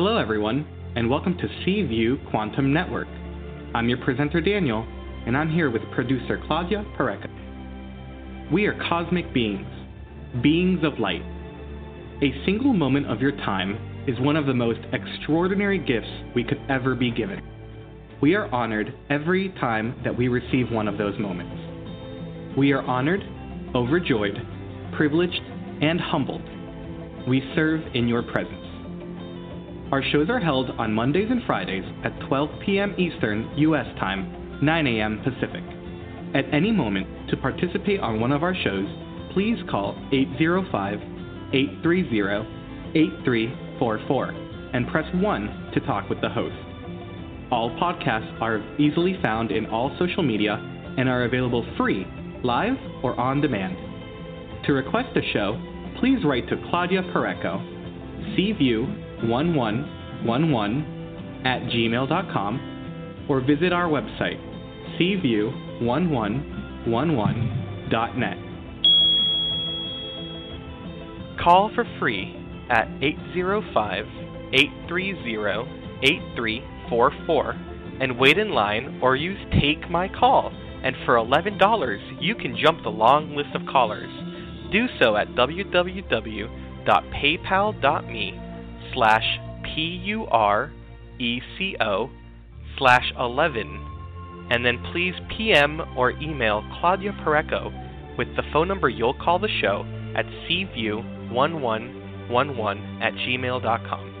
Hello, everyone, and welcome to C View Quantum Network. I'm your presenter, Daniel, and I'm here with producer Claudia Pureco. We are cosmic beings, beings of light. A single moment of your time is one of the most extraordinary gifts we could ever be given. We are honored every time that we receive one of those moments. We are honored, overjoyed, privileged, and humbled. We serve in your presence. Our shows are held on Mondays and Fridays at 12 p.m. Eastern U.S. time, 9 a.m. Pacific. At any moment, to participate on one of our shows, please call 805 830 8344 and press 1 to talk with the host. All podcasts are easily found in all social media and are available free, live, or on demand. To request a show, please write to Claudia Pureco, cview1111 at gmail.com, or visit our website, cview1111.net. Call for free at 805 830 8344 and wait in line or use Take My Call. And for $11, you can jump the long list of callers. Do so at www.paypal.me slash P-U-R-E-C-O slash 11 and then please PM or email Claudia Pureco with the phone number you'll call the show at cview1111 at gmail.com.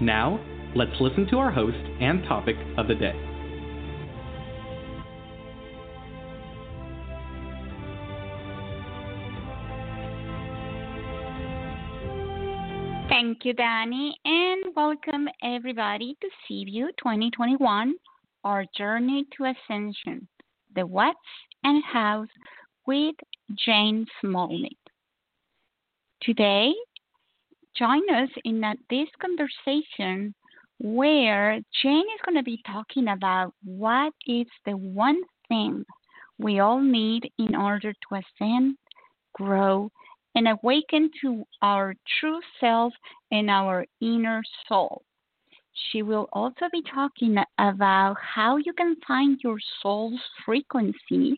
Now, let's listen to our host and topic of the day. You, Danny, and welcome everybody to C View 2021, our journey to ascension, the what's and how's with Jane Smolnik. Today, join us in this conversation where Jane is going to be talking about what is the one thing we all need in order to ascend, grow, and awaken to our true self and our inner soul. She will also be talking about how you can find your soul's frequency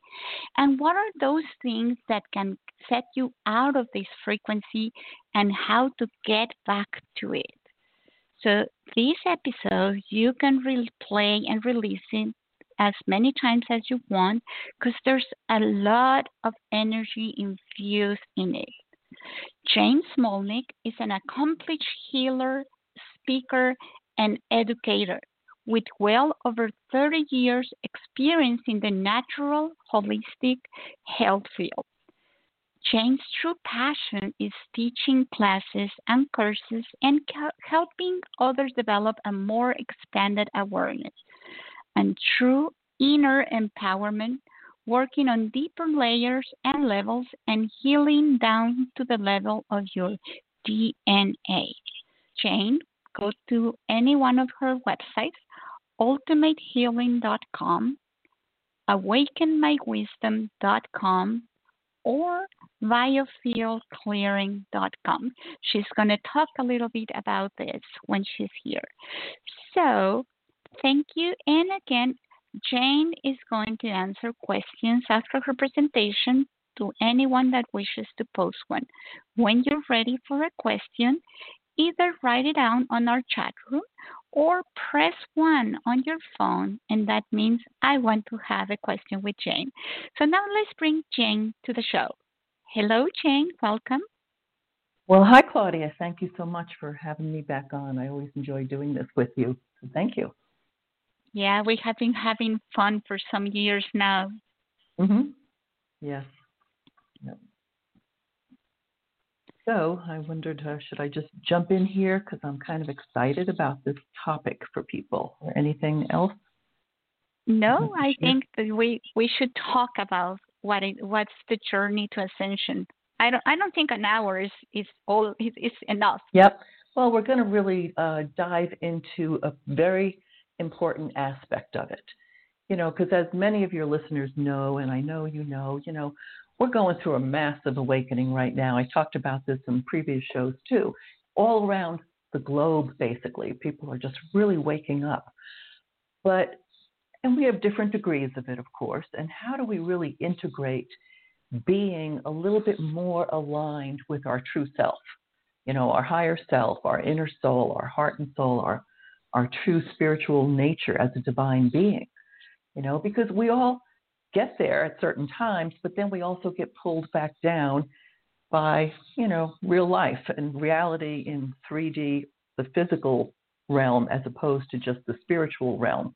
and what are those things that can set you out of this frequency and how to get back to it. So, this episode you can replay and release it as many times as you want because there's a lot of energy infused in it. Jane Smolnik is an accomplished healer, speaker, and educator with well over 30 years experience in the natural holistic health field. Jane's true passion is teaching classes and courses and helping others develop a more expanded awareness and true inner empowerment working on deeper layers and levels and healing down to the level of your DNA. Jane, go to any one of her websites, ultimatehealing.com, awakenmywisdom.com, or biofieldclearing.com. She's going to talk a little bit about this when she's here. So, thank you. And again, Jane is going to answer questions after her presentation to anyone that wishes to post one. When you're ready for a question, either write it down on our chat room or press one on your phone, and that means I want to have a question with Jane. So now let's bring Jane to the show. Hello, Jane. Welcome. Well, hi, Claudia. Thank you so much for having me back on. I always enjoy doing this with you. So thank you. Yeah, we have been having fun for some years now. Mhm. Yes. Yep. So I wondered, uh, should I just jump in here because I'm kind of excited about this topic for people, or anything else? No, I think that we we should talk about what it, what's the journey to ascension. I don't I don't think an hour is is all is, is enough. Yep. Well, we're going to really uh, dive into a very important aspect of it. You know, because as many of your listeners know, and I know you know, you know, we're going through a massive awakening right now. I talked about this in previous shows too. all around the globe, basically. People are just really waking up. But, and we have different degrees of it, of course. And how do we really integrate being a little bit more aligned with our true self? You know, our higher self, our inner soul, our heart and soul, our, our true spiritual nature as a divine being. You know, because we all get there at certain times, but then we also get pulled back down by, you know, real life and reality in 3D, the physical realm, as opposed to just the spiritual realm.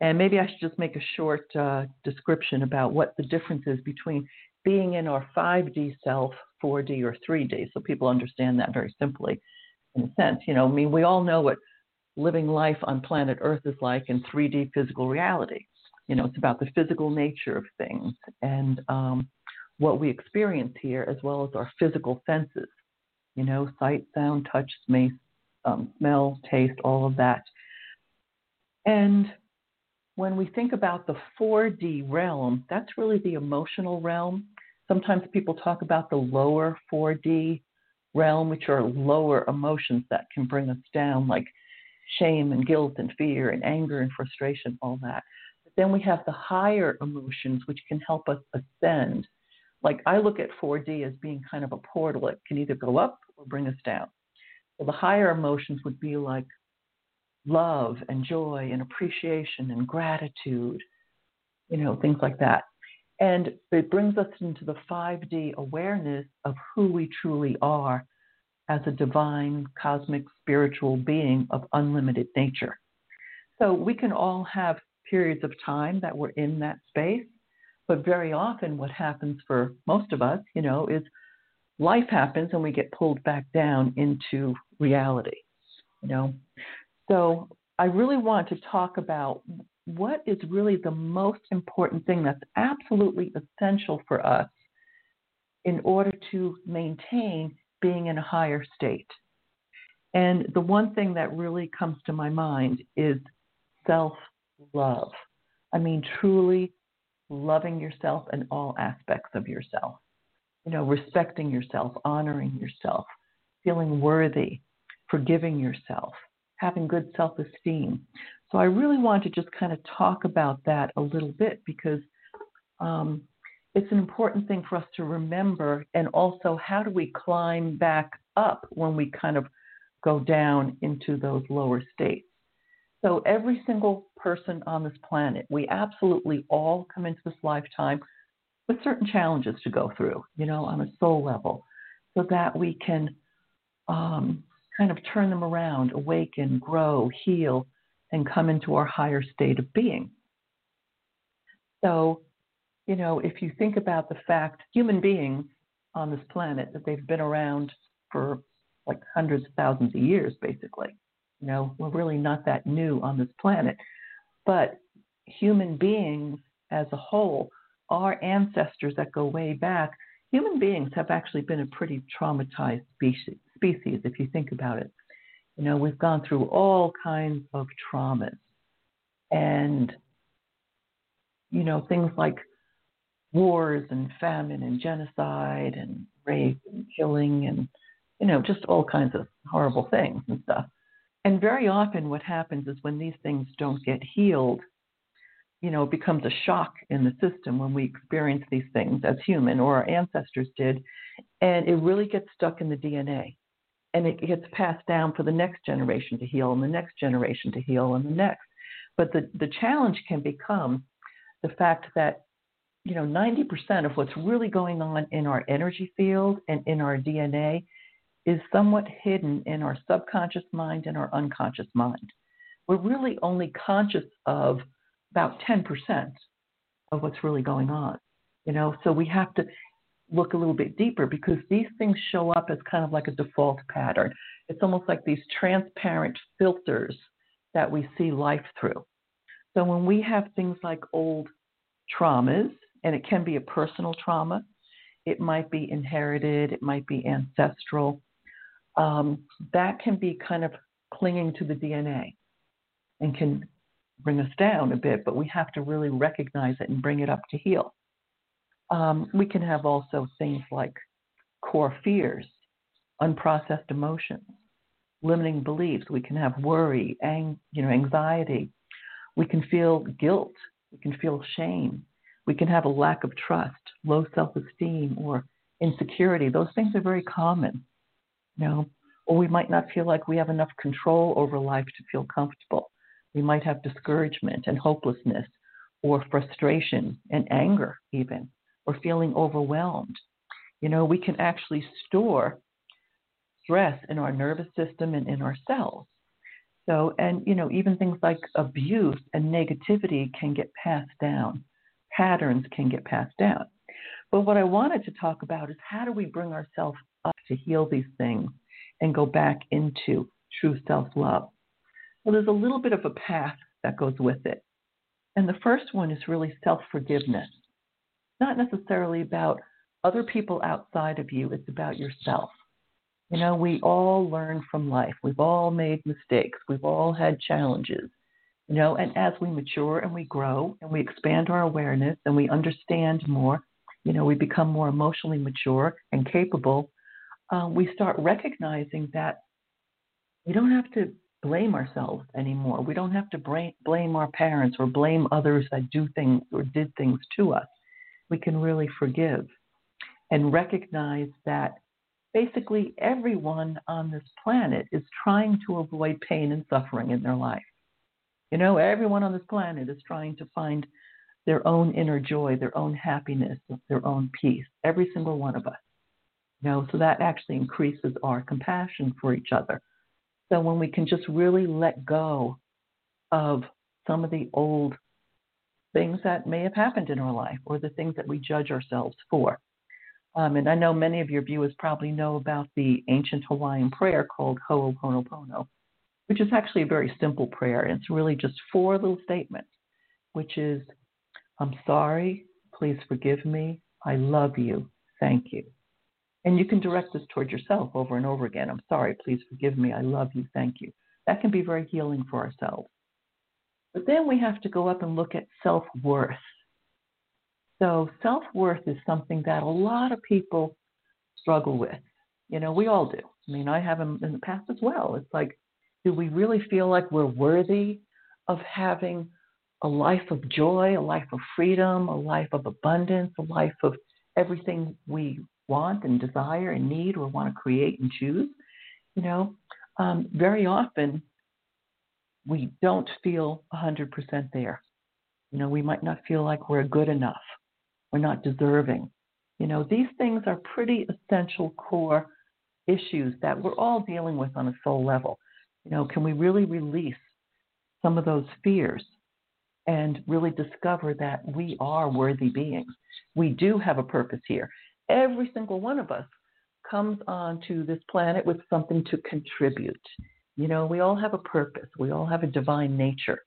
And maybe I should just make a short uh, description about what the difference is between being in our 5D self, 4D, or 3D, so people understand that very simply in a sense. You know, I mean, we all know what living life on planet Earth is like in 3D physical reality. You know, it's about the physical nature of things and um, what we experience here, as well as our physical senses. You know, sight, sound, touch, um, smell, taste, all of that. And when we think about the 4D realm, that's really the emotional realm. Sometimes people talk about the lower 4D realm, which are lower emotions that can bring us down, like shame and guilt and fear and anger and frustration, all that. But then we have the higher emotions, which can help us ascend. Like I look at 4D as being kind of a portal. It can either go up or bring us down. So the higher emotions would be like love and joy and appreciation and gratitude, you know, things like that. And it brings us into the 5D awareness of who we truly are as a divine, cosmic, spiritual being of unlimited nature. So we can all have periods of time that we're in that space, but very often what happens for most of us, you know, is life happens and we get pulled back down into reality, you know. So I really want to talk about what is really the most important thing that's absolutely essential for us in order to maintain being in a higher state. And the one thing that really comes to my mind is self love. I mean, truly loving yourself in all aspects of yourself. You know, respecting yourself, honoring yourself, feeling worthy, forgiving yourself, having good self esteem. So I really want to just kind of talk about that a little bit because um, it's an important thing for us to remember. And also, how do we climb back up when we kind of go down into those lower states? So, every single person on this planet, we absolutely all come into this lifetime with certain challenges to go through, you know, on a soul level, so that we can um, kind of turn them around, awaken, grow, heal, and come into our higher state of being. So, you know, if you think about the fact human beings on this planet that they've been around for like hundreds of thousands of years, basically. You know, we're really not that new on this planet. But human beings as a whole, our ancestors that go way back, human beings have actually been a pretty traumatized species, species if you think about it. You know, we've gone through all kinds of traumas. And, you know, things like wars and famine and genocide and rape and killing and you know just all kinds of horrible things and stuff. And very often what happens is when these things don't get healed you know it becomes a shock in the system when we experience these things as human or our ancestors did and it really gets stuck in the dna and it gets passed down for the next generation to heal and the next generation to heal and the next. But the the challenge can become the fact that you know, 90% of what's really going on in our energy field and in our DNA is somewhat hidden in our subconscious mind and our unconscious mind. We're really only conscious of about 10% of what's really going on, you know, so we have to look a little bit deeper because these things show up as kind of like a default pattern. It's almost like these transparent filters that we see life through. So when we have things like old traumas and it can be a personal trauma. It might be inherited, it might be ancestral. Um, that can be kind of clinging to the DNA and can bring us down a bit, but we have to really recognize it and bring it up to heal. Um, we can have also things like core fears, unprocessed emotions, limiting beliefs. We can have worry, ang- you know, anxiety. We can feel guilt. We can feel shame. We can have a lack of trust, low self-esteem, or insecurity. Those things are very common. You know, or we might not feel like we have enough control over life to feel comfortable. We might have discouragement and hopelessness, or frustration and anger, even, or feeling overwhelmed. You know, we can actually store stress in our nervous system and in our cells. So, and you know, even things like abuse and negativity can get passed down. Patterns can get passed down. But what I wanted to talk about is how do we bring ourselves up to heal these things and go back into true self love? Well, there's a little bit of a path that goes with it. And the first one is really self forgiveness. Not necessarily about other people outside of you, it's about yourself. You know, we all learn from life. We've all made mistakes. We've all had challenges. You know, and as we mature and we grow and we expand our awareness and we understand more, you know, we become more emotionally mature and capable, uh, we start recognizing that we don't have to blame ourselves anymore. We don't have to blame our parents or blame others that do things or did things to us. We can really forgive and recognize that basically everyone on this planet is trying to avoid pain and suffering in their life. You know, everyone on this planet is trying to find their own inner joy, their own happiness, their own peace, every single one of us. You know, so that actually increases our compassion for each other. So when we can just really let go of some of the old things that may have happened in our life or the things that we judge ourselves for. Um, and I know many of your viewers probably know about the ancient Hawaiian prayer called Ho'oponopono, which is actually a very simple prayer. It's really just four little statements, which is, I'm sorry, please forgive me, I love you, thank you. And you can direct this toward yourself over and over again. I'm sorry, please forgive me, I love you, thank you. That can be very healing for ourselves. But then we have to go up and look at self worth. So, self worth is something that a lot of people struggle with. You know, we all do. I mean, I have them in the past as well. It's like, do we really feel like we're worthy of having a life of joy, a life of freedom, a life of abundance, a life of everything we want and desire and need or want to create and choose? You know, um, very often we don't feel 100% there. You know, we might not feel like we're good enough. We're not deserving. You know, these things are pretty essential core issues that we're all dealing with on a soul level. You know, can we really release some of those fears and really discover that we are worthy beings? We do have a purpose here. Every single one of us comes onto this planet with something to contribute. You know, we all have a purpose. We all have a divine nature.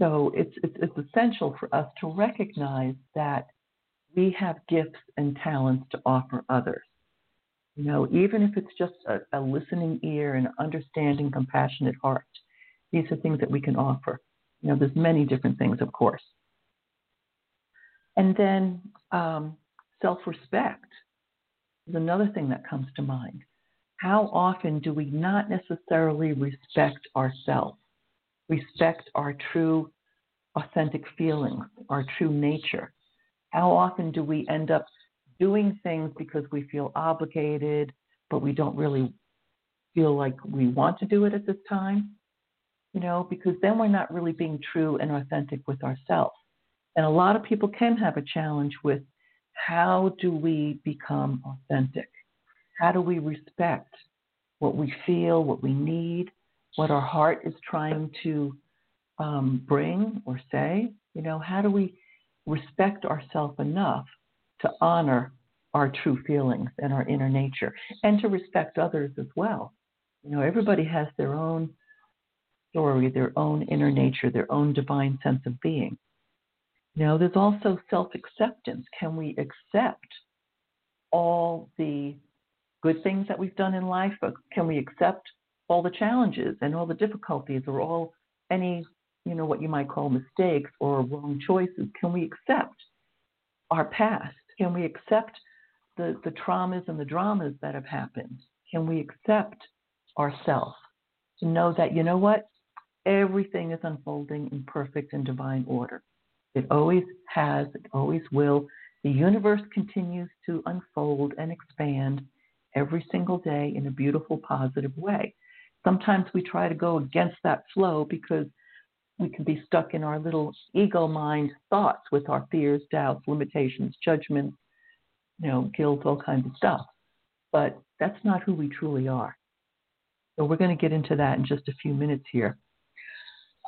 So it's, it's, it's essential for us to recognize that we have gifts and talents to offer others. You know, even if it's just a, a listening ear and understanding, compassionate heart, these are things that we can offer. You know, there's many different things, of course. And then um, self-respect is another thing that comes to mind. How often do we not necessarily respect ourselves, respect our true, authentic feelings, our true nature? How often do we end up doing things because we feel obligated, but we don't really feel like we want to do it at this time? You know, because then we're not really being true and authentic with ourselves. And a lot of people can have a challenge with how do we become authentic? How do we respect what we feel, what we need, what our heart is trying to um, bring or say? You know, how do we respect ourselves enough to honor our true feelings and our inner nature and to respect others as well? You know, everybody has their own story, their own inner nature, their own divine sense of being. Know, there's also self acceptance. Can we accept all the good things that we've done in life, but can we accept all the challenges and all the difficulties or all any, you know, what you might call mistakes or wrong choices? Can we accept our past? Can we accept the, the traumas and the dramas that have happened? can we accept ourselves to know that, you know what? Everything is unfolding in perfect and divine order. It always has, it always will. The universe continues to unfold and expand every single day in a beautiful, positive way. Sometimes we try to go against that flow because we can be stuck in our little ego mind thoughts with our fears, doubts, limitations, judgments, you know, guilt, all kinds of stuff. But that's not who we truly are. So we're going to get into that in just a few minutes here.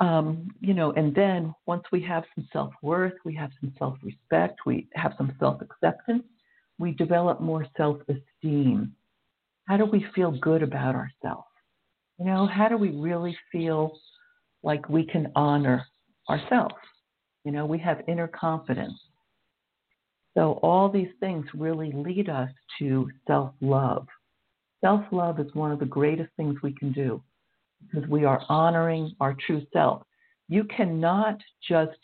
Um, you know, and then once we have some self worth, we have some self respect, we have some self acceptance, we develop more self esteem. How do we feel good about ourselves? You know, how do we really feel like we can honor ourselves? You know, we have inner confidence. So, all these things really lead us to self love. Self love is one of the greatest things we can do because we are honoring our true self. You cannot just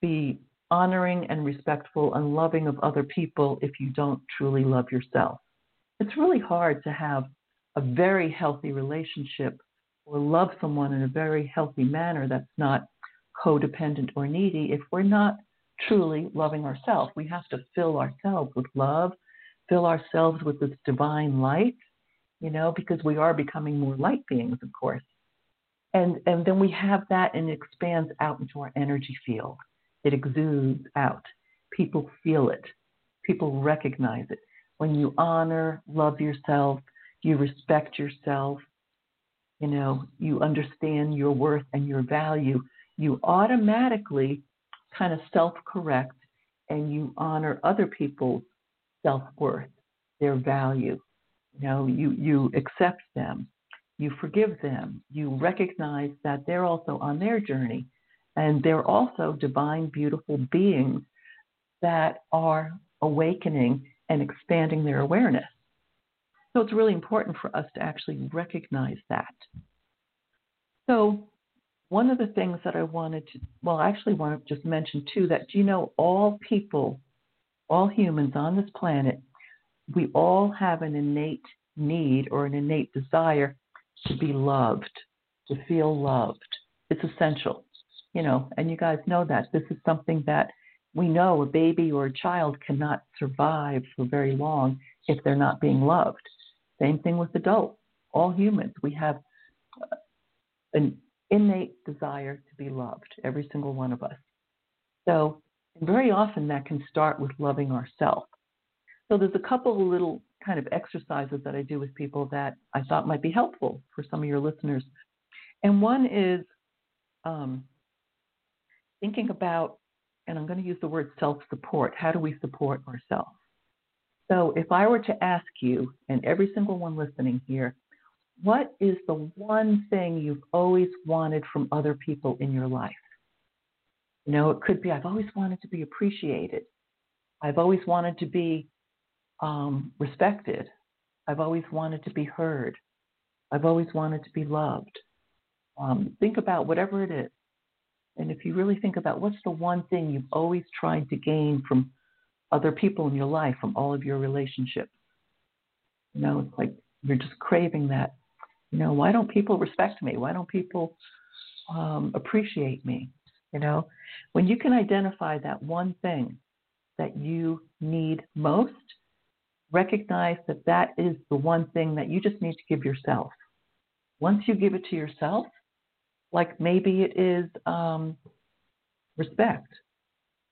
be honoring and respectful and loving of other people if you don't truly love yourself. It's really hard to have a very healthy relationship or love someone in a very healthy manner that's not codependent or needy if we're not truly loving ourselves. We have to fill ourselves with love, fill ourselves with this divine light, you know, because we are becoming more light beings, of course. And, and then we have that and it expands out into our energy field. It exudes out. People feel it. People recognize it. When you honor, love yourself, you respect yourself, you know, you understand your worth and your value, you automatically kind of self correct and you honor other people's self worth, their value. You know, you, you accept them, you forgive them, you recognize that they're also on their journey and they're also divine, beautiful beings that are awakening and expanding their awareness. So it's really important for us to actually recognize that. So, one of the things that I wanted to, well, I actually want to just mention too that you know, all people, all humans on this planet, we all have an innate need or an innate desire to be loved, to feel loved. It's essential you know, and you guys know that this is something that we know a baby or a child cannot survive for very long if they're not being loved. Same thing with adults, all humans. We have an innate desire to be loved, every single one of us. So, very often that can start with loving ourselves. So, there's a couple of little kind of exercises that I do with people that I thought might be helpful for some of your listeners. And one is um, thinking about, and I'm going to use the word self support. How do we support ourselves? So, if I were to ask you, and every single one listening here, what is the one thing you've always wanted from other people in your life? You know, it could be I've always wanted to be appreciated. I've always wanted to be um, respected. I've always wanted to be heard. I've always wanted to be loved. Um, think about whatever it is. And if you really think about what's the one thing you've always tried to gain from other people in your life, from all of your relationships, you know, it's like you're just craving that. You know, why don't people respect me? Why don't people um, appreciate me? You know, when you can identify that one thing that you need most, recognize that that is the one thing that you just need to give yourself. Once you give it to yourself, like maybe it is um, respect.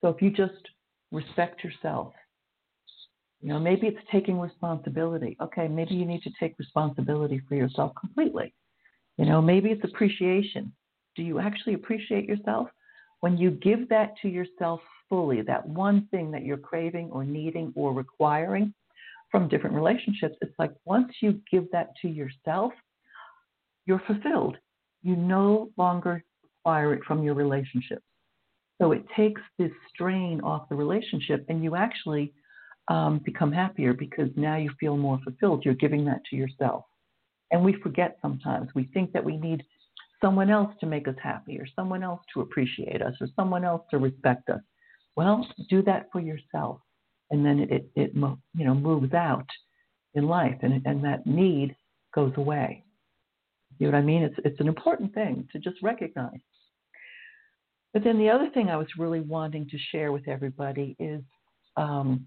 So if you just respect yourself, you know, maybe it's taking responsibility. Okay, maybe you need to take responsibility for yourself completely. You know, maybe it's appreciation. Do you actually appreciate yourself? When you give that to yourself fully, that one thing that you're craving or needing or requiring from different relationships, it's like once you give that to yourself, you're fulfilled you no longer require it from your relationship. So it takes this strain off the relationship, and you actually um, become happier because now you feel more fulfilled. You're giving that to yourself. And we forget sometimes. We think that we need someone else to make us happy, or someone else to appreciate us, or someone else to respect us. Well, do that for yourself, and then it, it you know moves out in life, and, and that need goes away. You know what I mean? It's it's an important thing to just recognize. But then the other thing I was really wanting to share with everybody is um,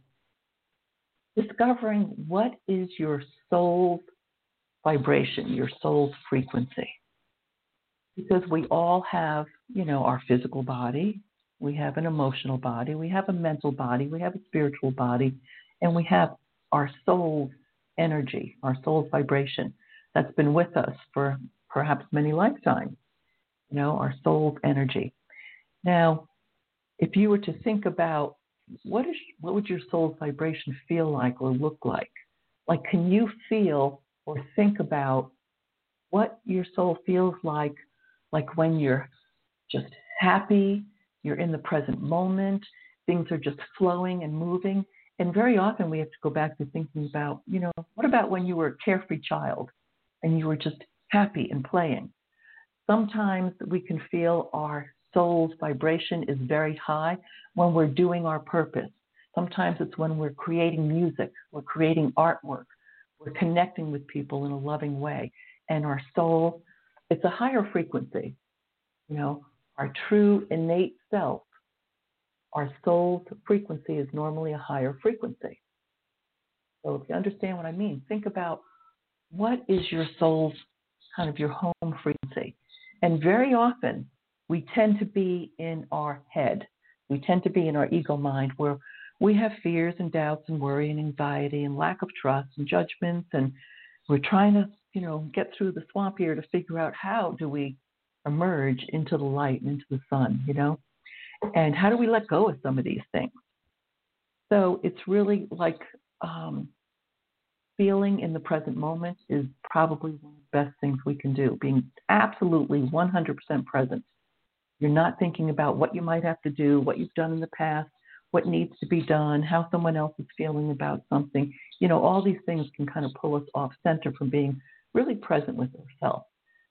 discovering what is your soul's vibration, your soul's frequency. Because we all have, you know, our physical body, we have an emotional body, we have a mental body, we have a spiritual body, and we have our soul's energy, our soul's vibration that's been with us for perhaps many lifetimes, you know, our soul's energy. Now, if you were to think about what is what would your soul's vibration feel like or look like? Like can you feel or think about what your soul feels like like when you're just happy, you're in the present moment, things are just flowing and moving. And very often we have to go back to thinking about, you know, what about when you were a carefree child and you were just happy and playing? Sometimes we can feel our soul's vibration is very high when we're doing our purpose. Sometimes it's when we're creating music, we're creating artwork, we're connecting with people in a loving way. And our soul, it's a higher frequency. You know, our true innate self, our soul's frequency is normally a higher frequency. So if you understand what I mean, think about what is your soul's kind of your home frequency. And very often we tend to be in our head. We tend to be in our ego mind where we have fears and doubts and worry and anxiety and lack of trust and judgments and we're trying to, you know, get through the swamp here to figure out how do we emerge into the light and into the sun, you know? And how do we let go of some of these things? So it's really like um, feeling in the present moment is probably one of the best things we can do, being absolutely 100% present you're not thinking about what you might have to do, what you've done in the past, what needs to be done, how someone else is feeling about something. You know, all these things can kind of pull us off center from being really present with ourselves.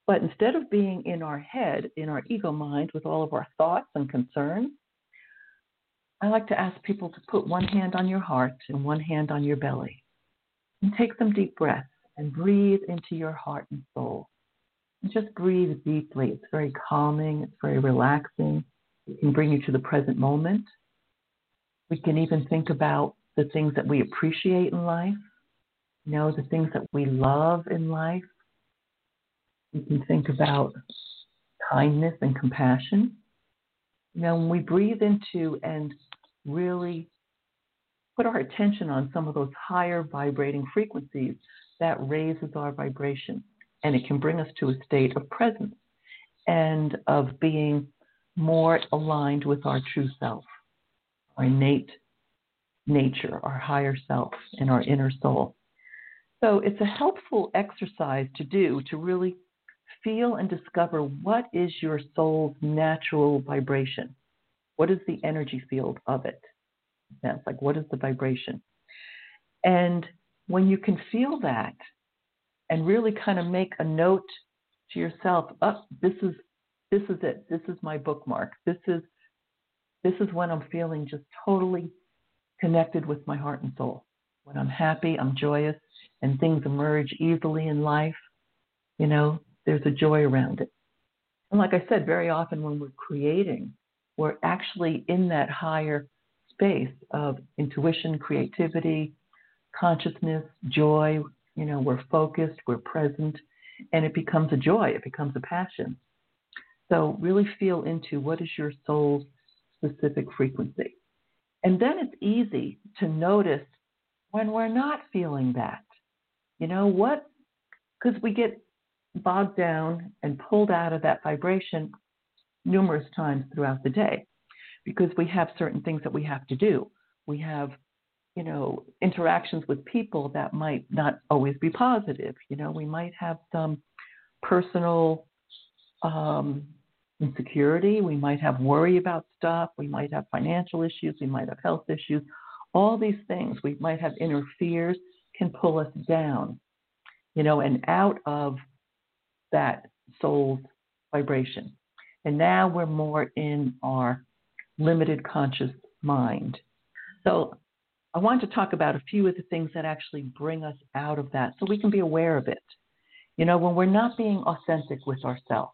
But instead of being in our head, in our ego mind, with all of our thoughts and concerns, I like to ask people to put one hand on your heart and one hand on your belly. And take some deep breaths and breathe into your heart and soul just breathe deeply. It's very calming, it's very relaxing. It can bring you to the present moment. We can even think about the things that we appreciate in life, you know, the things that we love in life. We can think about kindness and compassion. You know, when we breathe into and really put our attention on some of those higher vibrating frequencies, that raises our vibration and it can bring us to a state of presence and of being more aligned with our true self, our innate nature, our higher self, and our inner soul. So it's a helpful exercise to do to really feel and discover what is your soul's natural vibration. What is the energy field of it? That's like what is the vibration? And when you can feel that and really kind of make a note to yourself oh, this is this is it. This is my bookmark. This is this is when i'm feeling just totally connected with my heart and soul. When i'm happy i'm joyous and things emerge easily in life you know there's a joy around it. And like i said very often when we're creating we're actually in that higher space of intuition creativity consciousness joy you know, we're focused, we're present, and it becomes a joy, it becomes a passion. So really feel into what is your soul's specific frequency. And then it's easy to notice when we're not feeling that. You know what? Because we get bogged down and pulled out of that vibration numerous times throughout the day because we have certain things that we have to do. We have you know, interactions with people that might not always be positive. You know, we might have some personal um, insecurity. We might have worry about stuff. We might have financial issues. We might have health issues. All these things we might have inner fears can pull us down, you know, and out of that soul's vibration. And now we're more in our limited conscious mind. So I want to talk about a few of the things that actually bring us out of that so we can be aware of it. You know, when we're not being authentic with ourselves,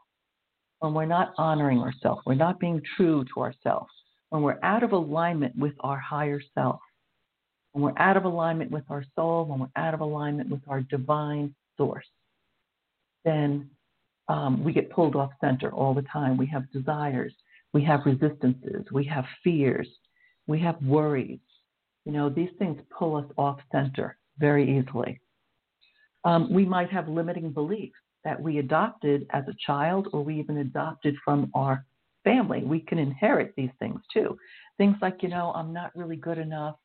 when we're not honoring ourselves, we're not being true to ourselves, when we're out of alignment with our higher self, when we're out of alignment with our soul, when we're out of alignment with our divine source, then um, we get pulled off center all the time. We have desires, we have resistances, we have fears, we have worries. You know, these things pull us off center very easily. Um, we might have limiting beliefs that we adopted as a child or we even adopted from our family. We can inherit these things too. Things like, you know, I'm not really good enough.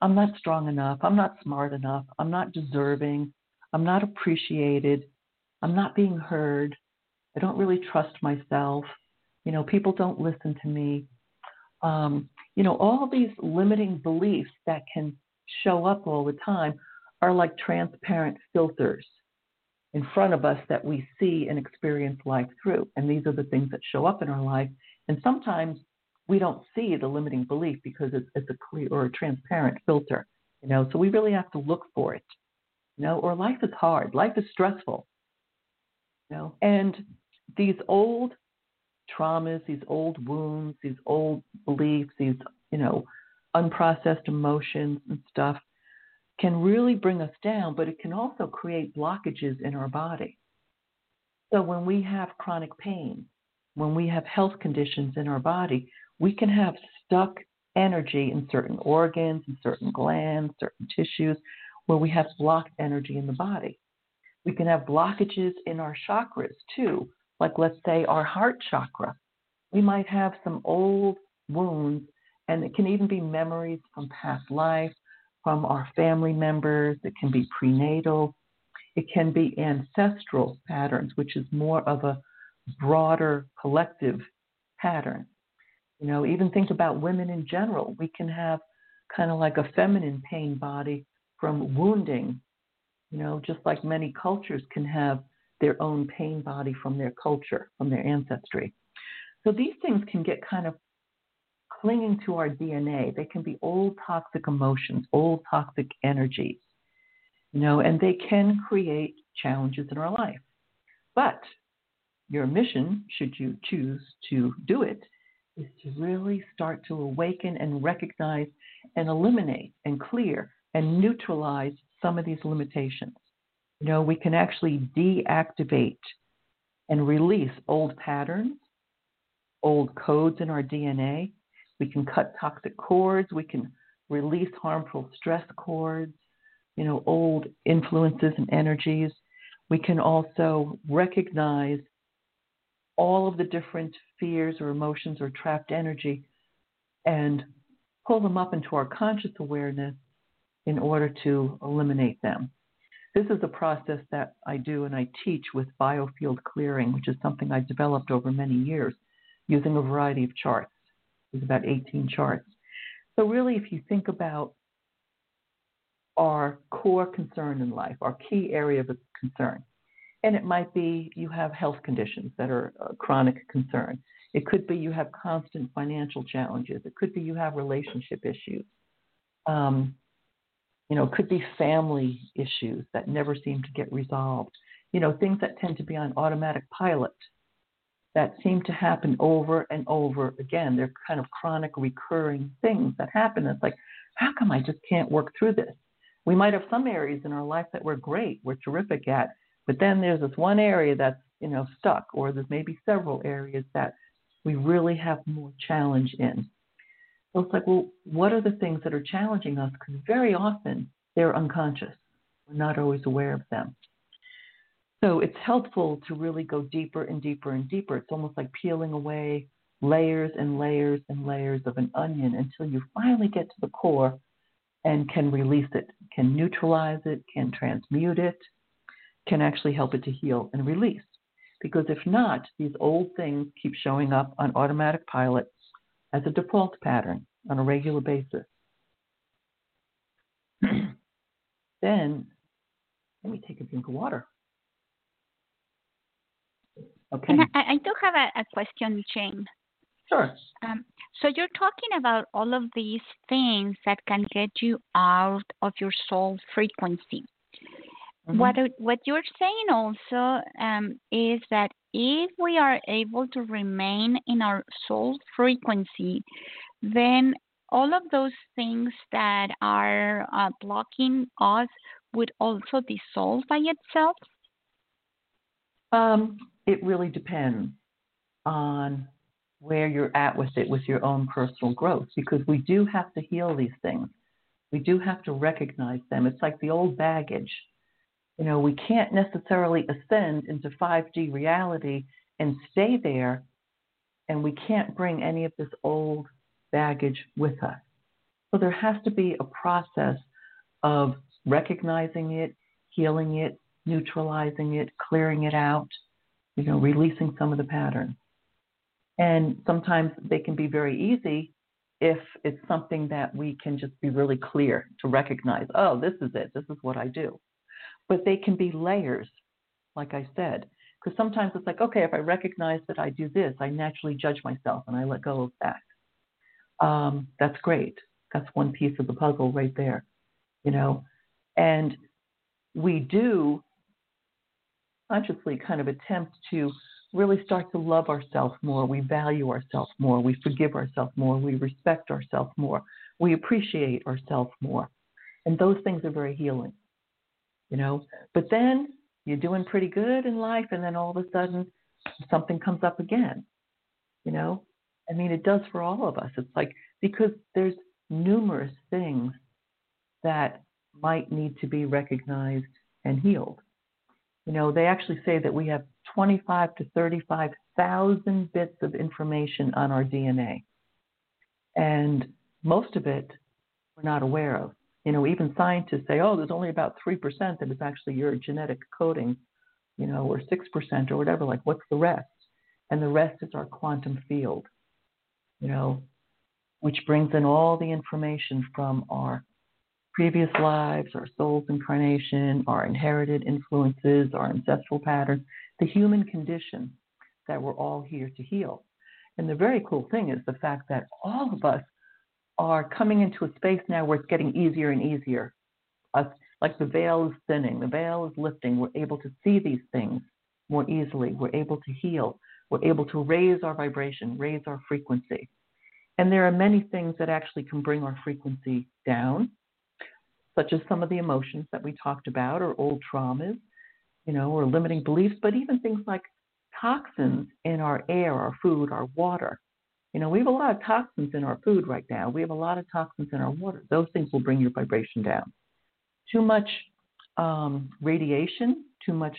I'm not strong enough. I'm not smart enough. I'm not deserving. I'm not appreciated. I'm not being heard. I don't really trust myself. You know, people don't listen to me. Um, you know, all these limiting beliefs that can show up all the time are like transparent filters in front of us that we see and experience life through. And these are the things that show up in our life. And sometimes we don't see the limiting belief because it's, it's a clear or a transparent filter, you know. So we really have to look for it, you know. Or life is hard, life is stressful, you know. And these old traumas, these old wounds, these old beliefs, these you know unprocessed emotions and stuff can really bring us down, but it can also create blockages in our body. So when we have chronic pain, when we have health conditions in our body, we can have stuck energy in certain organs, in certain glands, certain tissues, where we have blocked energy in the body. We can have blockages in our chakras too, like let's say our heart chakra. We might have some old wounds, and it can even be memories from past life, from our family members. It can be prenatal. It can be ancestral patterns, which is more of a broader collective pattern. You know, even think about women in general. We can have kind of like a feminine pain body from wounding, you know, just like many cultures can have their own pain body from their culture, from their ancestry. So these things can get kind of clinging to our DNA. They can be old toxic emotions, old toxic energies, you know, and they can create challenges in our life. But your mission, should you choose to do it, is to really start to awaken and recognize and eliminate and clear and neutralize some of these limitations. Know, we can actually deactivate and release old patterns, old codes in our DNA. We can cut toxic cords. We can release harmful stress cords, you know, old influences and energies. We can also recognize all of the different fears or emotions or trapped energy and pull them up into our conscious awareness in order to eliminate them. This is a process that I do and I teach with biofield clearing, which is something I developed over many years using a variety of charts. There's about 18 charts. So, really, if you think about our core concern in life, our key area of concern, and it might be you have health conditions that are a chronic concern. It could be you have constant financial challenges. It could be you have relationship issues. Um, you know, could be family issues that never seem to get resolved. You know, things that tend to be on automatic pilot that seem to happen over and over again. They're kind of chronic, recurring things that happen. It's like, how come I just can't work through this? We might have some areas in our life that we're great, we're terrific at, but then there's this one area that's, you know, stuck, or there's maybe several areas that we really have more challenge in. It's like, well, what are the things that are challenging us? Because very often they're unconscious. We're not always aware of them. So it's helpful to really go deeper and deeper and deeper. It's almost like peeling away layers and layers and layers of an onion until you finally get to the core and can release it, can neutralize it, can transmute it, can actually help it to heal and release. Because if not, these old things keep showing up on automatic pilot as a default pattern on a regular basis. then, let me take a drink of water. Okay. And I, I do have a, a question, Jane. Sure. Um, so you're talking about all of these things that can get you out of your soul frequency. Mm-hmm. What what you're saying also um, is that if we are able to remain in our soul frequency, then all of those things that are uh, blocking us would also dissolve by itself. Um, it really depends on where you're at with it with your own personal growth because we do have to heal these things. We do have to recognize them. It's like the old baggage. You know, we can't necessarily ascend into 5D reality and stay there, and we can't bring any of this old baggage with us. So there has to be a process of recognizing it, healing it, neutralizing it, clearing it out, you know, releasing some of the patterns. And sometimes they can be very easy if it's something that we can just be really clear to recognize, oh, this is it, this is what I do. But they can be layers, like I said, because sometimes it's like, okay, if I recognize that I do this, I naturally judge myself and I let go of that. Um, that's great. That's one piece of the puzzle right there, you know. And we do consciously kind of attempt to really start to love ourselves more. We value ourselves more. We forgive ourselves more. We respect ourselves more. We appreciate ourselves more. And those things are very healing, you know. But then you're doing pretty good in life, and then all of a sudden something comes up again, you know. I mean, it does for all of us. It's like because there's numerous things that might need to be recognized and healed. You know, they actually say that we have 25 to 35,000 bits of information on our DNA. And most of it we're not aware of. You know, even scientists say, oh, there's only about 3% that is actually your genetic coding, you know, or 6% or whatever. Like, what's the rest? And the rest is our quantum field, you know, which brings in all the information from our previous lives, our soul's incarnation, our inherited influences, our ancestral patterns, the human condition that we're all here to heal. And the very cool thing is the fact that all of us are coming into a space now where it's getting easier and easier. Us, like the veil is thinning, the veil is lifting. We're able to see these things more easily. We're able to heal. We're able to raise our vibration, raise our frequency. And there are many things that actually can bring our frequency down such as some of the emotions that we talked about or old traumas, you know, or limiting beliefs, but even things like toxins in our air, our food, our water. You know, we have a lot of toxins in our food right now. We have a lot of toxins in our water. Those things will bring your vibration down. Too much um, radiation, too much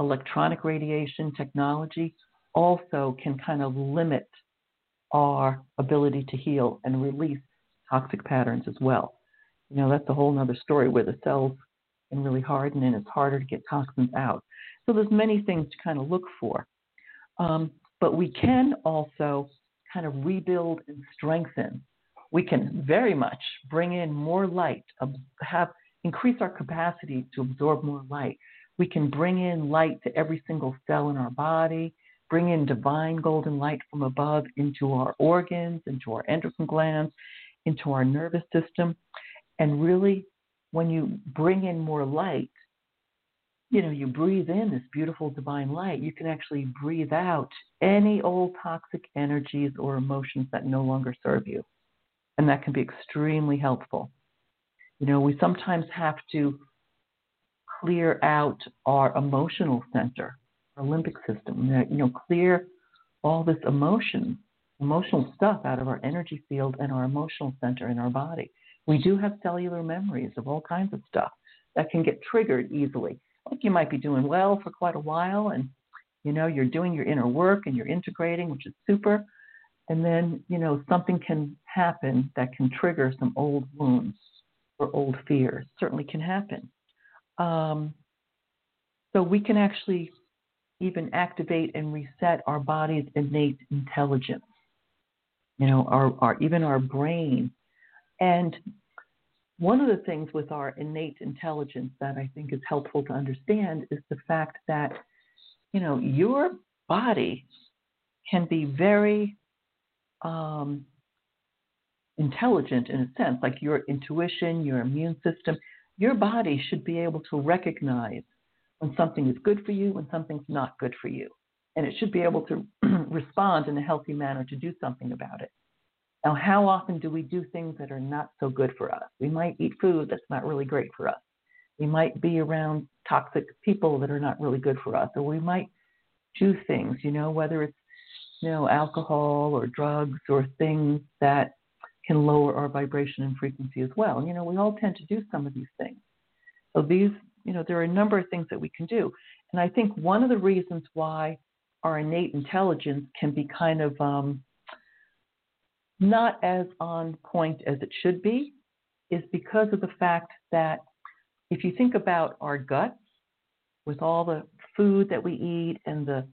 electronic radiation technology also can kind of limit our ability to heal and release toxic patterns as well. You know, that's a whole other story where the cells can really harden and it's harder to get toxins out. So there's many things to kind of look for. Um, but we can also kind of rebuild and strengthen. We can very much bring in more light, have increase our capacity to absorb more light. We can bring in light to every single cell in our body, bring in divine golden light from above into our organs, into our endocrine glands, into our nervous system. And really, when you bring in more light, you know, you breathe in this beautiful divine light, you can actually breathe out any old toxic energies or emotions that no longer serve you. And that can be extremely helpful. You know, we sometimes have to clear out our emotional center, our limbic system, you know, clear all this emotion, emotional stuff out of our energy field and our emotional center in our body. We do have cellular memories of all kinds of stuff that can get triggered easily. Like you might be doing well for quite a while and you know you're doing your inner work and you're integrating, which is super. And then, you know, something can happen that can trigger some old wounds or old fears. Certainly can happen. Um, so we can actually even activate and reset our body's innate intelligence. You know, our, our even our brain and one of the things with our innate intelligence that I think is helpful to understand is the fact that, you know, your body can be very um, intelligent in a sense, like your intuition, your immune system. your body should be able to recognize when something is good for you, when something's not good for you. And it should be able to respond in a healthy manner to do something about it. Now, how often do we do things that are not so good for us? We might eat food that's not really great for us. We might be around toxic people that are not really good for us, or we might do things, you know, whether it's you know alcohol or drugs or things that can lower our vibration and frequency as well. You know, we all tend to do some of these things. So these, you know, there are a number of things that we can do. And I think one of the reasons why our innate intelligence can be kind of um, not as on point as it should be is because of the fact that if you think about our guts with all the food that we eat and the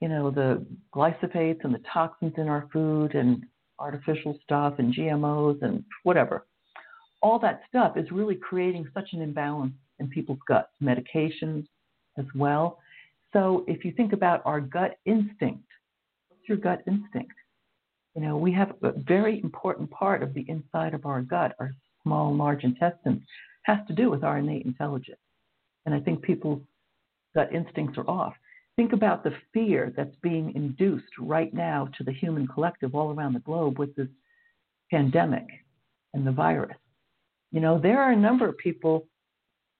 you know the glyphosates and the toxins in our food and artificial stuff and GMOs and whatever all that stuff is really creating such an imbalance in people's guts medications as well. So if you think about our gut instinct what's your gut instinct you know we have a very important part of the inside of our gut our small and large intestines has to do with our innate intelligence. And I think people's gut instincts are off. Think about the fear that's being induced right now to the human collective all around the globe with this pandemic and the virus. You know, there are a number of people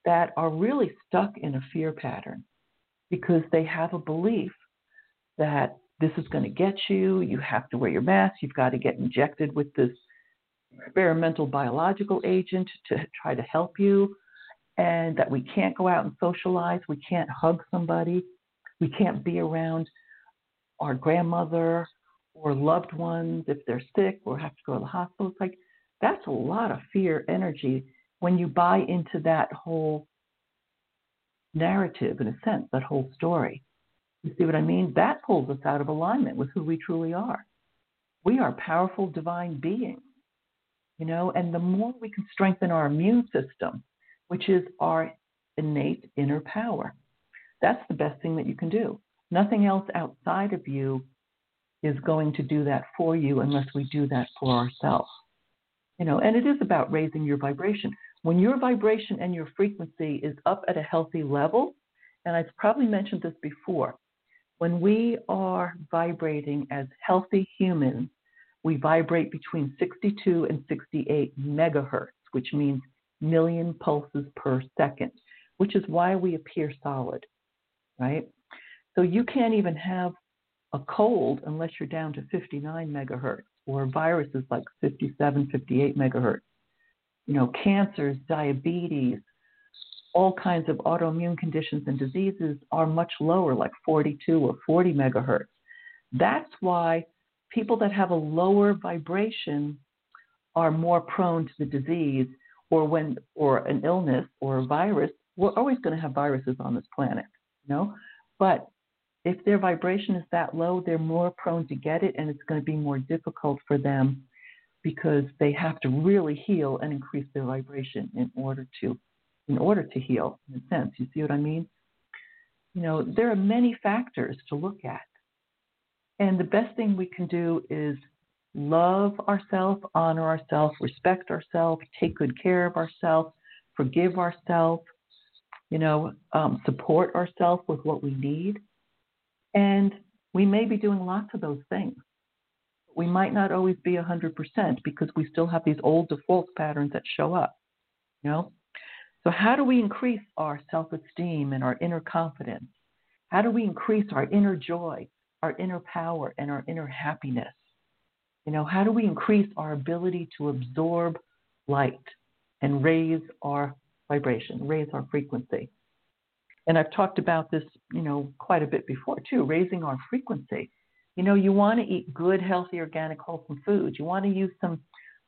that are really stuck in a fear pattern because they have a belief that this is going to get you, you have to wear your mask, you've got to get injected with this experimental biological agent to try to help you, and that we can't go out and socialize, we can't hug somebody, we can't be around our grandmother or loved ones if they're sick or have to go to the hospital. It's like that's a lot of fear energy when you buy into that whole narrative, in a sense, that whole story. You see what I mean? That pulls us out of alignment with who we truly are. We are powerful divine beings you know, and the more we can strengthen our immune system, which is our innate inner power, that's the best thing that you can do. Nothing else outside of you is going to do that for you unless we do that for ourselves. You know, and it is about raising your vibration. When your vibration and your frequency is up at a healthy level, and I've probably mentioned this before, when we are vibrating as healthy humans, we vibrate between 62 and 68 megahertz, which means million pulses per second, which is why we appear solid, right? So you can't even have a cold unless you're down to 59 megahertz, or viruses like 57, 58 megahertz. You know, cancers, diabetes, all kinds of autoimmune conditions and diseases are much lower, like 42 or 40 megahertz. That's why people that have a lower vibration are more prone to the disease or when or an illness or a virus we're always going to have viruses on this planet you know but if their vibration is that low they're more prone to get it and it's going to be more difficult for them because they have to really heal and increase their vibration in order to in order to heal in a sense you see what i mean you know there are many factors to look at and the best thing we can do is love ourselves, honor ourselves, respect ourselves, take good care of ourselves, forgive ourselves, you know, um, support ourselves with what we need. And we may be doing lots of those things. We might not always be 100% because we still have these old default patterns that show up, you know? So, how do we increase our self esteem and our inner confidence? How do we increase our inner joy? our inner power and our inner happiness? You know, how do we increase our ability to absorb light and raise our vibration, raise our frequency? And I've talked about this, you know, quite a bit before too, raising our frequency. You know, you want to eat good, healthy, organic, wholesome foods. You want to use some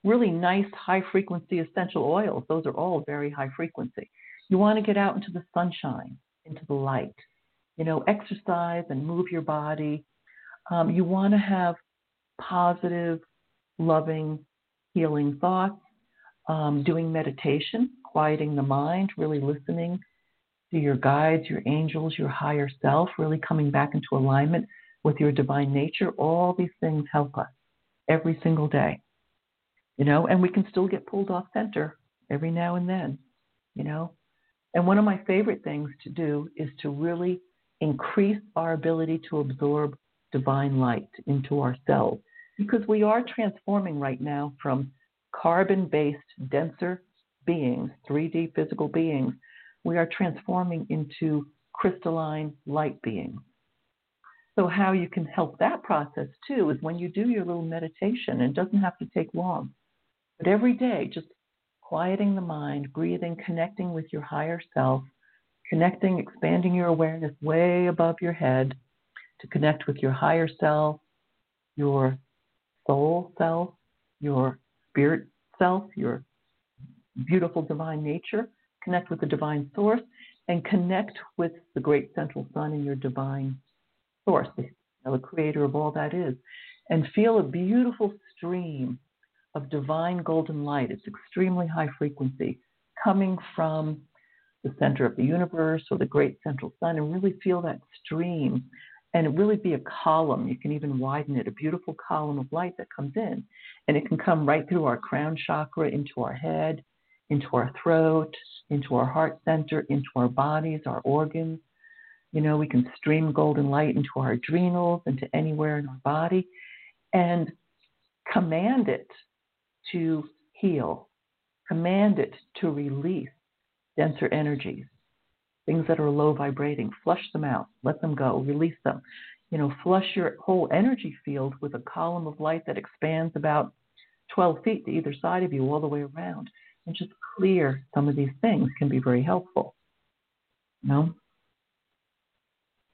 really nice high frequency essential oils. Those are all very high frequency. You want to get out into the sunshine, into the light you know, exercise and move your body. Um, you want to have positive, loving, healing thoughts, um, doing meditation, quieting the mind, really listening to your guides, your angels, your higher self, really coming back into alignment with your divine nature. All these things help us every single day. You know, and we can still get pulled off center every now and then. you know? And one of my favorite things to do is to really increase our ability to absorb divine light into ourselves because we are transforming right now from carbon based, denser beings, 3D physical beings, we are transforming into crystalline light beings. So, how you can help that process too is when you do your little meditation, and it doesn't have to take long, but every day, just quieting the mind, breathing, connecting with your higher self, connecting, expanding your awareness way above your head to connect with your higher self, your soul self, your spirit self, your beautiful divine nature, connect with the divine source, and connect with the great central sun in your divine source, the creator of all that is, and feel a beautiful stream of divine golden light. It's extremely high frequency coming from the center of the universe or the great central sun and really feel that stream and it really be a column. You can even widen it, a beautiful column of light that comes in. And it can come right through our crown chakra into our head, into our throat, into our heart center, into our bodies, our organs. You know, we can stream golden light into our adrenals, into anywhere in our body, and command it to heal, command it to release denser energies, things that are low vibrating. Flush them out, let them go, release them. You know, flush your whole energy field with a column of light that expands about 12 feet to either side of you all the way around and just clear some of these things can be very helpful. You know?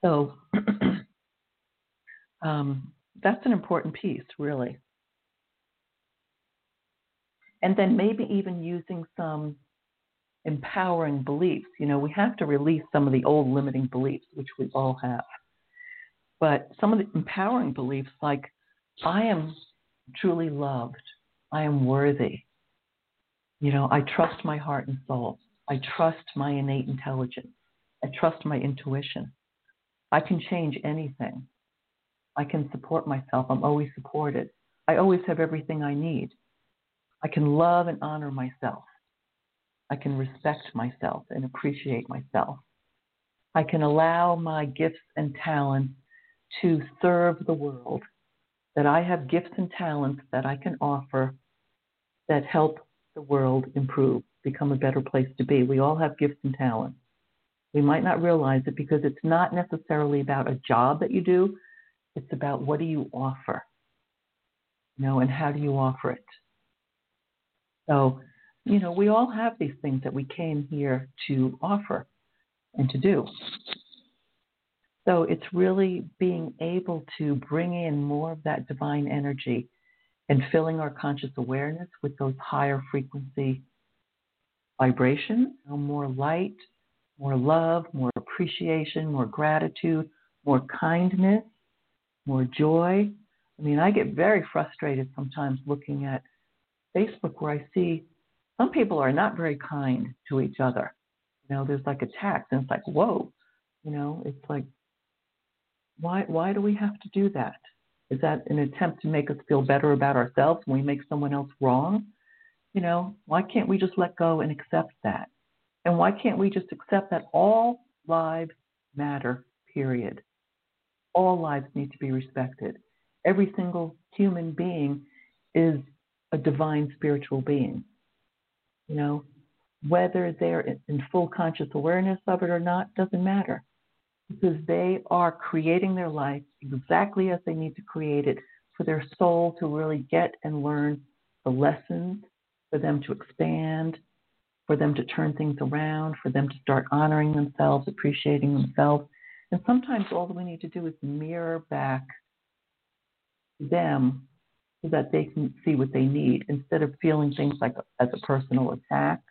So um, that's an important piece, really. And then maybe even using some empowering beliefs. You know, we have to release some of the old limiting beliefs, which we all have. But some of the empowering beliefs, like, I am truly loved, I am worthy, you know, I trust my heart and soul. I trust my innate intelligence. I trust my intuition. I can change anything. I can support myself. I'm always supported. I always have everything I need. I can love and honor myself. I can respect myself and appreciate myself. I can allow my gifts and talents to serve the world, that I have gifts and talents that I can offer that help the world improve, become a better place to be. We all have gifts and talents. We might not realize it because it's not necessarily about a job that you do, it's about what do you offer, you know, and how do you offer it. So, you know, we all have these things that we came here to offer and to do. So it's really being able to bring in more of that divine energy and filling our conscious awareness with those higher frequency vibrations, more light, more love, more appreciation, more gratitude, more kindness, more joy. I mean, I get very frustrated sometimes looking at Facebook where I see some people are not very kind to each other. You know, there's like attacks, and it's like, whoa, you know, it's like, why why do we have to do that? Is that an attempt to make us feel better about ourselves when we make someone else wrong? You know, why can't we just let go and accept that? And why can't we just accept that all lives matter, period? All lives need to be respected. Every single human being is a divine spiritual being. You know, whether they're in full conscious awareness of it or not doesn't matter because they are creating their life exactly as they need to create it for their soul to really get and learn the lessons, for them to expand, for them to turn things around, for them to start honoring themselves, appreciating themselves. And sometimes all we need to do is mirror back them so that they can see what they need instead of feeling things like as a personal attack.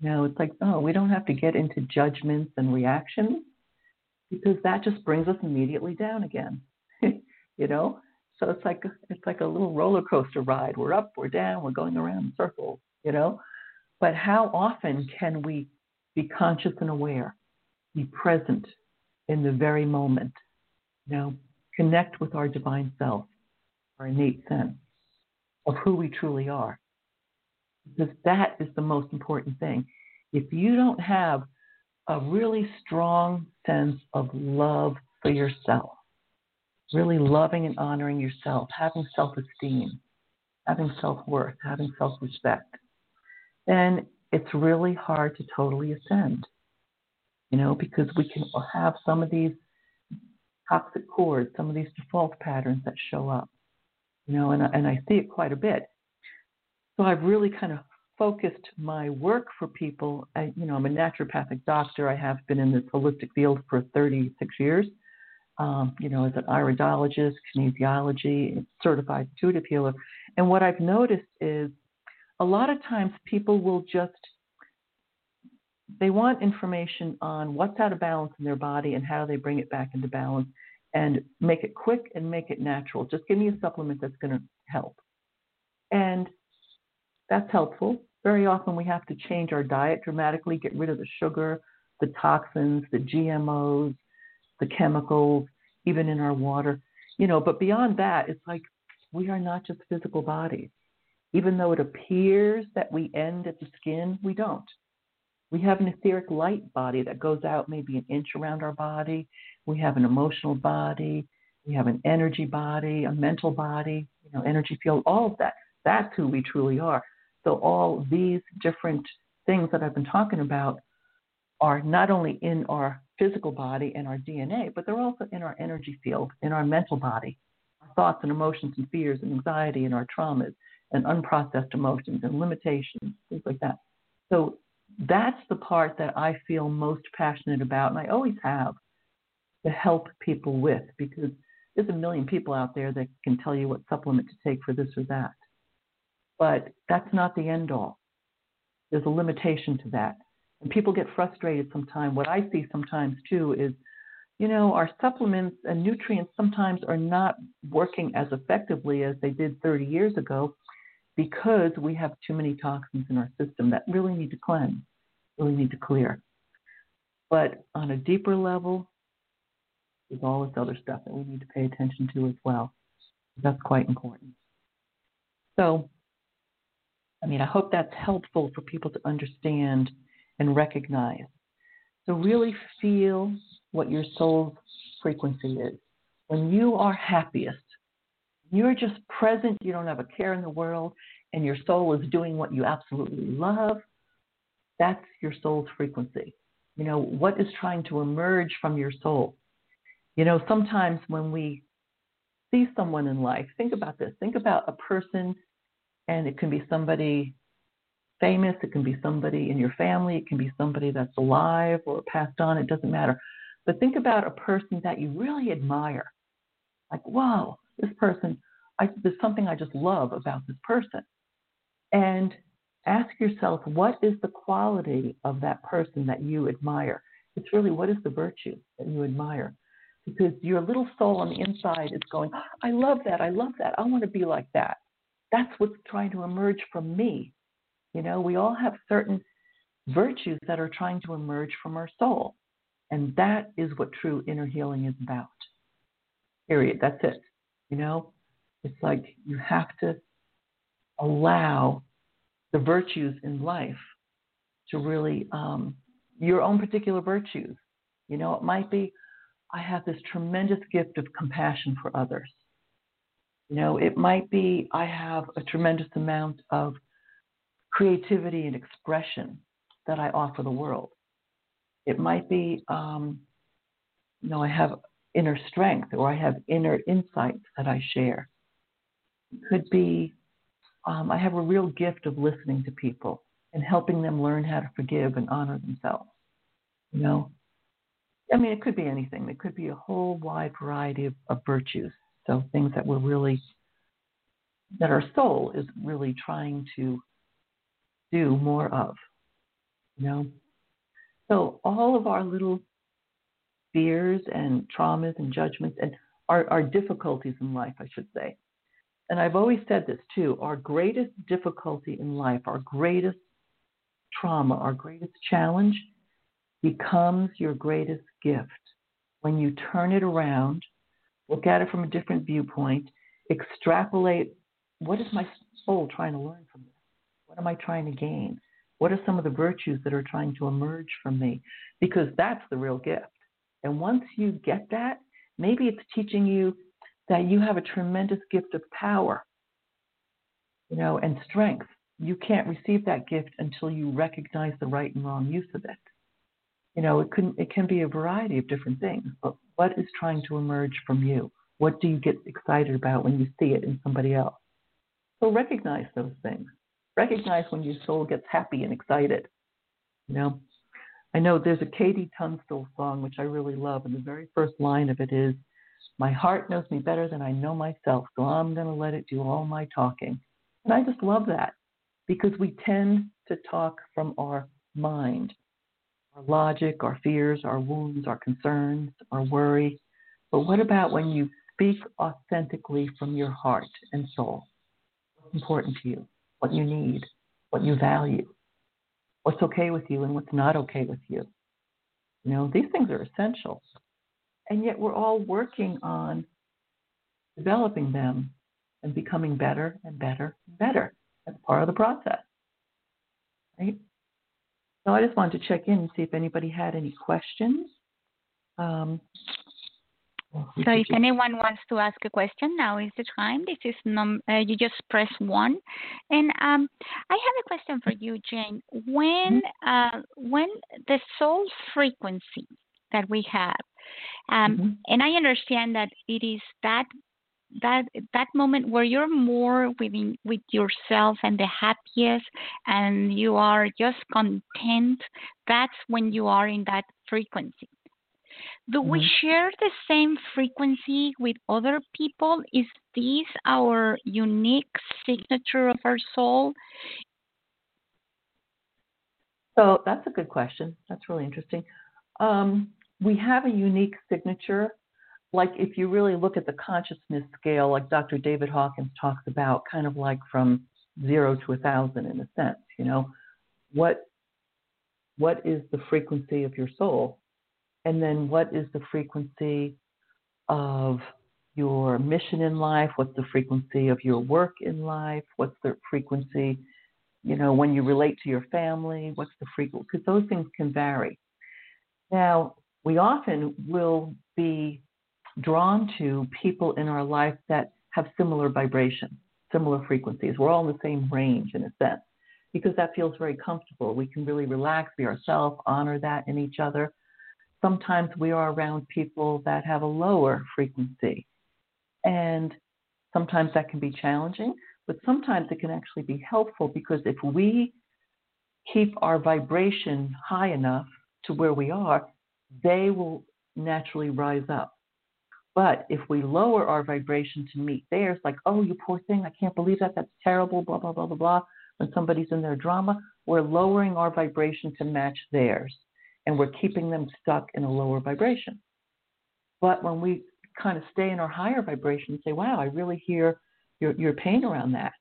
You know, it's like, oh, we don't have to get into judgments and reactions because that just brings us immediately down again. you know? So it's like it's like a little roller coaster ride. We're up, we're down, we're going around in circles, you know? But how often can we be conscious and aware, be present in the very moment, you know, connect with our divine self, our innate sense of who we truly are? Because that is the most important thing. If you don't have a really strong sense of love for yourself, really loving and honoring yourself, having self esteem, having self worth, having self respect, then it's really hard to totally ascend. You know, because we can have some of these toxic cords, some of these default patterns that show up. You know, and, and I see it quite a bit. So I've really kind of focused my work for people. I, you know, I'm a naturopathic doctor. I have been in this holistic field for 36 years. Um, you know, as an iridologist, kinesiology, certified intuitive healer. And what I've noticed is a lot of times people will just they want information on what's out of balance in their body and how they bring it back into balance and make it quick and make it natural. Just give me a supplement that's going to help. And that's helpful. Very often we have to change our diet dramatically, get rid of the sugar, the toxins, the GMOs, the chemicals, even in our water. You know, but beyond that, it's like we are not just physical bodies. Even though it appears that we end at the skin, we don't. We have an etheric light body that goes out maybe an inch around our body. We have an emotional body. We have an energy body, a mental body, you know, energy field, all of that. That's who we truly are. So all these different things that I've been talking about are not only in our physical body and our DNA, but they're also in our energy field, in our mental body, our thoughts and emotions and fears and anxiety and our traumas and unprocessed emotions and limitations, things like that. So that's the part that I feel most passionate about, and I always have to help people with because there's a million people out there that can tell you what supplement to take for this or that. But that's not the end all. There's a limitation to that. And people get frustrated sometimes. What I see sometimes too is, you know, our supplements and nutrients sometimes are not working as effectively as they did 30 years ago because we have too many toxins in our system that really need to cleanse, really need to clear. But on a deeper level, there's all this other stuff that we need to pay attention to as well. That's quite important. So, I mean, I hope that's helpful for people to understand and recognize. So, really feel what your soul's frequency is. When you are happiest, you're just present, you don't have a care in the world, and your soul is doing what you absolutely love. That's your soul's frequency. You know, what is trying to emerge from your soul? You know, sometimes when we see someone in life, think about this. Think about a person, and it can be somebody famous, it can be somebody in your family, it can be somebody that's alive or passed on, it doesn't matter. But think about a person that you really admire. Like, whoa, this person, I, there's something I just love about this person. And ask yourself, what is the quality of that person that you admire? It's really what is the virtue that you admire? Because your little soul on the inside is going, I love that, I love that, I want to be like that. That's what's trying to emerge from me. You know, we all have certain virtues that are trying to emerge from our soul. And that is what true inner healing is about. Period. That's it. You know, it's like you have to allow the virtues in life to really, um, your own particular virtues. You know, it might be, I have this tremendous gift of compassion for others. You know, it might be, I have a tremendous amount of creativity and expression that I offer the world. It might be, um, you know, I have inner strength or I have inner insights that I share. Could be um, I have a real gift of listening to people and helping them learn how to forgive and honor themselves. You know, I mean, it could be anything. It could be a whole wide variety of, of virtues. So things that we're really, that our soul is really trying to do more of. You know, so all of our little fears and traumas and judgments and our, our difficulties in life, I should say, and I've always said this too our greatest difficulty in life, our greatest trauma, our greatest challenge becomes your greatest gift when you turn it around, look at it from a different viewpoint, extrapolate what is my soul trying to learn from this? What am I trying to gain? What are some of the virtues that are trying to emerge from me? Because that's the real gift. And once you get that, maybe it's teaching you that you have a tremendous gift of power, you know, and strength. You can't receive that gift until you recognize the right and wrong use of it. You know, it can it can be a variety of different things, but what is trying to emerge from you? What do you get excited about when you see it in somebody else? So recognize those things. Recognize when your soul gets happy and excited. You know, I know there's a KT Tunstall song which I really love, and the very first line of it is, "My heart knows me better than I know myself, so I'm going to let it do all my talking." And I just love that because we tend to talk from our mind, our logic, our fears, our wounds, our concerns, our worry. But what about when you speak authentically from your heart and soul? What's important to you? What you need? What you value? What's okay with you and what's not okay with you? You know, these things are essential. And yet we're all working on developing them and becoming better and better and better. That's part of the process. Right? So I just wanted to check in and see if anybody had any questions. Um, so if anyone wants to ask a question, now is the time. This is num- uh, you just press one, and um, I have a question for you, Jane. When mm-hmm. uh, when the soul frequency that we have, um, mm-hmm. and I understand that it is that that that moment where you're more within with yourself and the happiest and you are just content that's when you are in that frequency do mm-hmm. we share the same frequency with other people is this our unique signature of our soul so that's a good question that's really interesting um, we have a unique signature like if you really look at the consciousness scale, like Dr. David Hawkins talks about, kind of like from zero to a thousand in a sense, you know, what what is the frequency of your soul? And then what is the frequency of your mission in life? What's the frequency of your work in life? What's the frequency, you know, when you relate to your family? What's the frequency? Because those things can vary. Now, we often will be drawn to people in our life that have similar vibration, similar frequencies. We're all in the same range in a sense because that feels very comfortable. We can really relax, be ourselves, honor that in each other. Sometimes we are around people that have a lower frequency. And sometimes that can be challenging, but sometimes it can actually be helpful because if we keep our vibration high enough to where we are, they will naturally rise up. But if we lower our vibration to meet theirs, like, oh, you poor thing, I can't believe that, that's terrible, blah, blah, blah, blah, blah, when somebody's in their drama, we're lowering our vibration to match theirs. And we're keeping them stuck in a lower vibration. But when we kind of stay in our higher vibration and say, wow, I really hear your, your pain around that.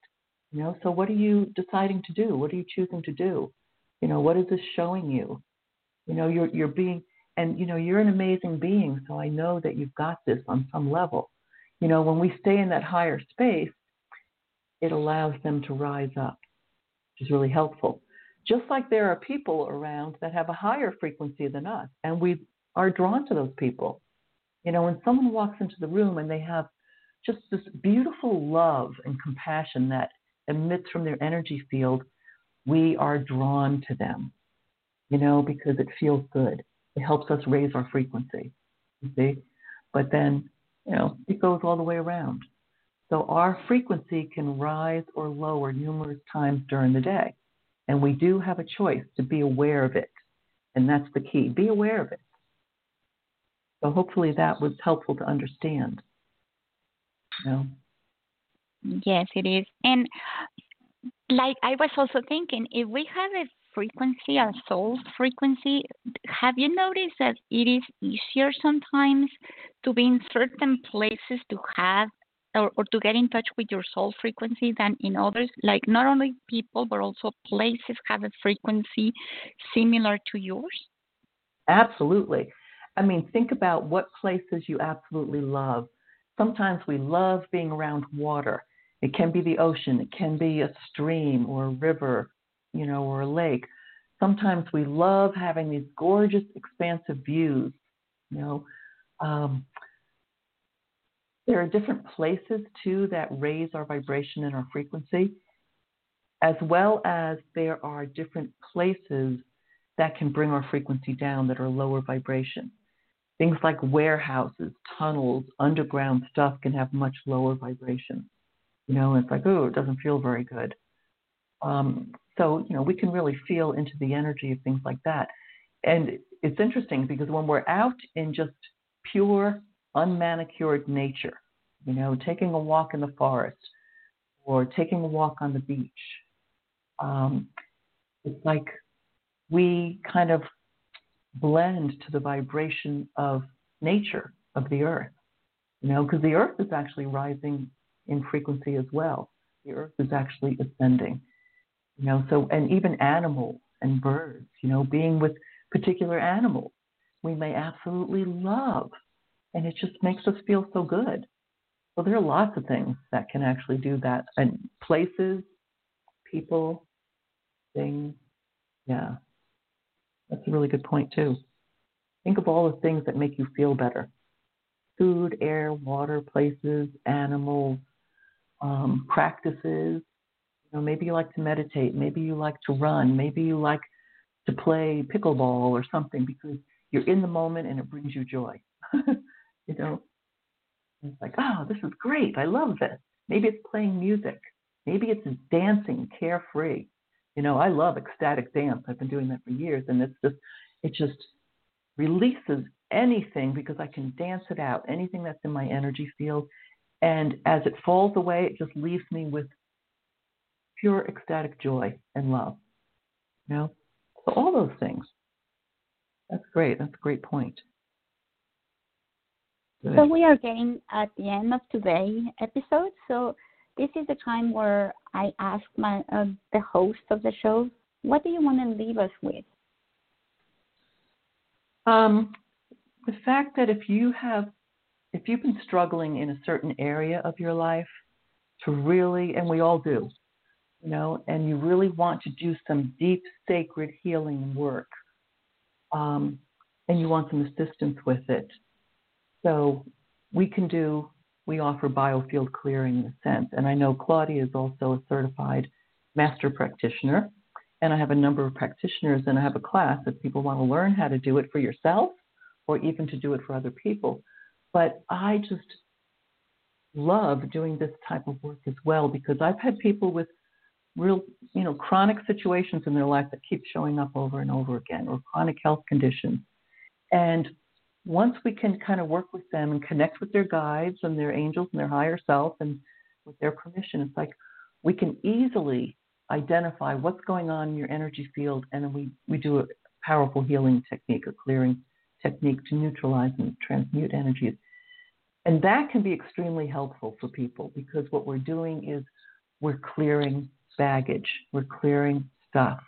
You know, so what are you deciding to do? What are you choosing to do? You know, what is this showing you? You know, you're you're being and you know you're an amazing being so i know that you've got this on some level you know when we stay in that higher space it allows them to rise up which is really helpful just like there are people around that have a higher frequency than us and we are drawn to those people you know when someone walks into the room and they have just this beautiful love and compassion that emits from their energy field we are drawn to them you know because it feels good it helps us raise our frequency. You see? But then, you know, it goes all the way around. So our frequency can rise or lower numerous times during the day. And we do have a choice to be aware of it. And that's the key. Be aware of it. So hopefully that was helpful to understand. You know? Yes, it is. And like I was also thinking, if we have a frequency, a soul frequency, have you noticed that it is easier sometimes to be in certain places to have or, or to get in touch with your soul frequency than in others? Like not only people, but also places have a frequency similar to yours? Absolutely. I mean, think about what places you absolutely love. Sometimes we love being around water. It can be the ocean, it can be a stream or a river you know, or a lake, sometimes we love having these gorgeous, expansive views. You know, um, there are different places too that raise our vibration and our frequency, as well as there are different places that can bring our frequency down that are lower vibration. Things like warehouses, tunnels, underground stuff can have much lower vibration. You know, it's like, oh, it doesn't feel very good. Um, so, you know, we can really feel into the energy of things like that. And it's interesting because when we're out in just pure, unmanicured nature, you know, taking a walk in the forest or taking a walk on the beach, um, it's like we kind of blend to the vibration of nature, of the earth, you know, because the earth is actually rising in frequency as well. The earth is actually ascending. You know, so and even animals and birds, you know, being with particular animals we may absolutely love. And it just makes us feel so good. Well, there are lots of things that can actually do that. And places, people, things. Yeah. That's a really good point too. Think of all the things that make you feel better. Food, air, water, places, animals, um, practices, you know, maybe you like to meditate, maybe you like to run, maybe you like to play pickleball or something because you're in the moment and it brings you joy. you know, it's like, oh, this is great. I love this. Maybe it's playing music. Maybe it's dancing, carefree. You know, I love ecstatic dance. I've been doing that for years, and it's just, it just releases anything because I can dance it out. Anything that's in my energy field, and as it falls away, it just leaves me with pure ecstatic joy and love. You know? So all those things. That's great. That's a great point. Good. So we are getting at the end of today's episode. So this is the time where I ask my uh, the host of the show, what do you want to leave us with? Um, the fact that if you have, if you've been struggling in a certain area of your life, to really, and we all do, you know, and you really want to do some deep, sacred healing work, um, and you want some assistance with it. So we can do, we offer biofield clearing in a sense. And I know Claudia is also a certified master practitioner. And I have a number of practitioners, and I have a class if people want to learn how to do it for yourself or even to do it for other people. But I just love doing this type of work as well because I've had people with real, you know, chronic situations in their life that keep showing up over and over again, or chronic health conditions. And once we can kind of work with them and connect with their guides and their angels and their higher self and with their permission, it's like we can easily identify what's going on in your energy field and then we, we do a powerful healing technique, a clearing technique to neutralize and transmute energies. And that can be extremely helpful for people because what we're doing is we're clearing baggage. We're clearing stuff.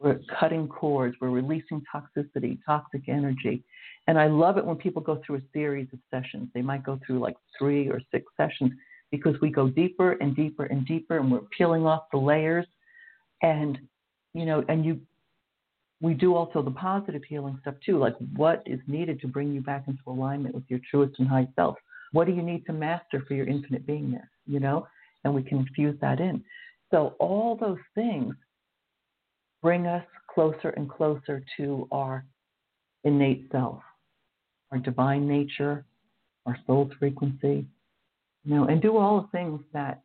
We're cutting cords. We're releasing toxicity, toxic energy. And I love it when people go through a series of sessions. They might go through like three or six sessions because we go deeper and deeper and deeper and we're peeling off the layers. And, you know, and you, we do also the positive healing stuff too, like what is needed to bring you back into alignment with your truest and high self. What do you need to master for your infinite beingness, you know? And we can infuse that in. So all those things bring us closer and closer to our innate self, our divine nature, our soul's frequency, you know, and do all the things that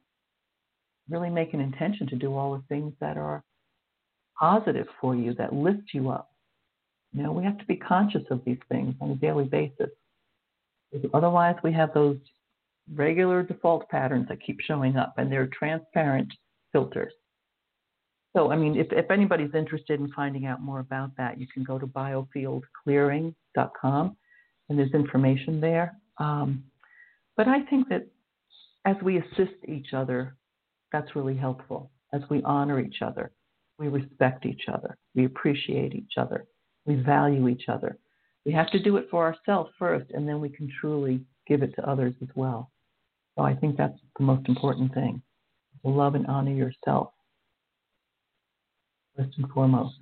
really make an intention to do all the things that are positive for you, that lift you up. You know, we have to be conscious of these things on a daily basis. Otherwise, we have those regular default patterns that keep showing up, and they're transparent filters. So, I mean, if, if anybody's interested in finding out more about that, you can go to biofieldclearing.com and there's information there. Um, but I think that as we assist each other, that's really helpful. As we honor each other, we respect each other, we appreciate each other, we value each other. We have to do it for ourselves first, and then we can truly give it to others as well. So I think that's the most important thing love and honor yourself. First and foremost.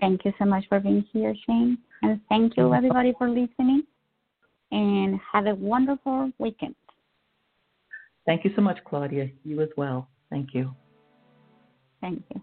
Thank you so much for being here, Jane. And thank you, everybody, for listening. And have a wonderful weekend. Thank you so much, Claudia. You as well. Thank you. Thank you.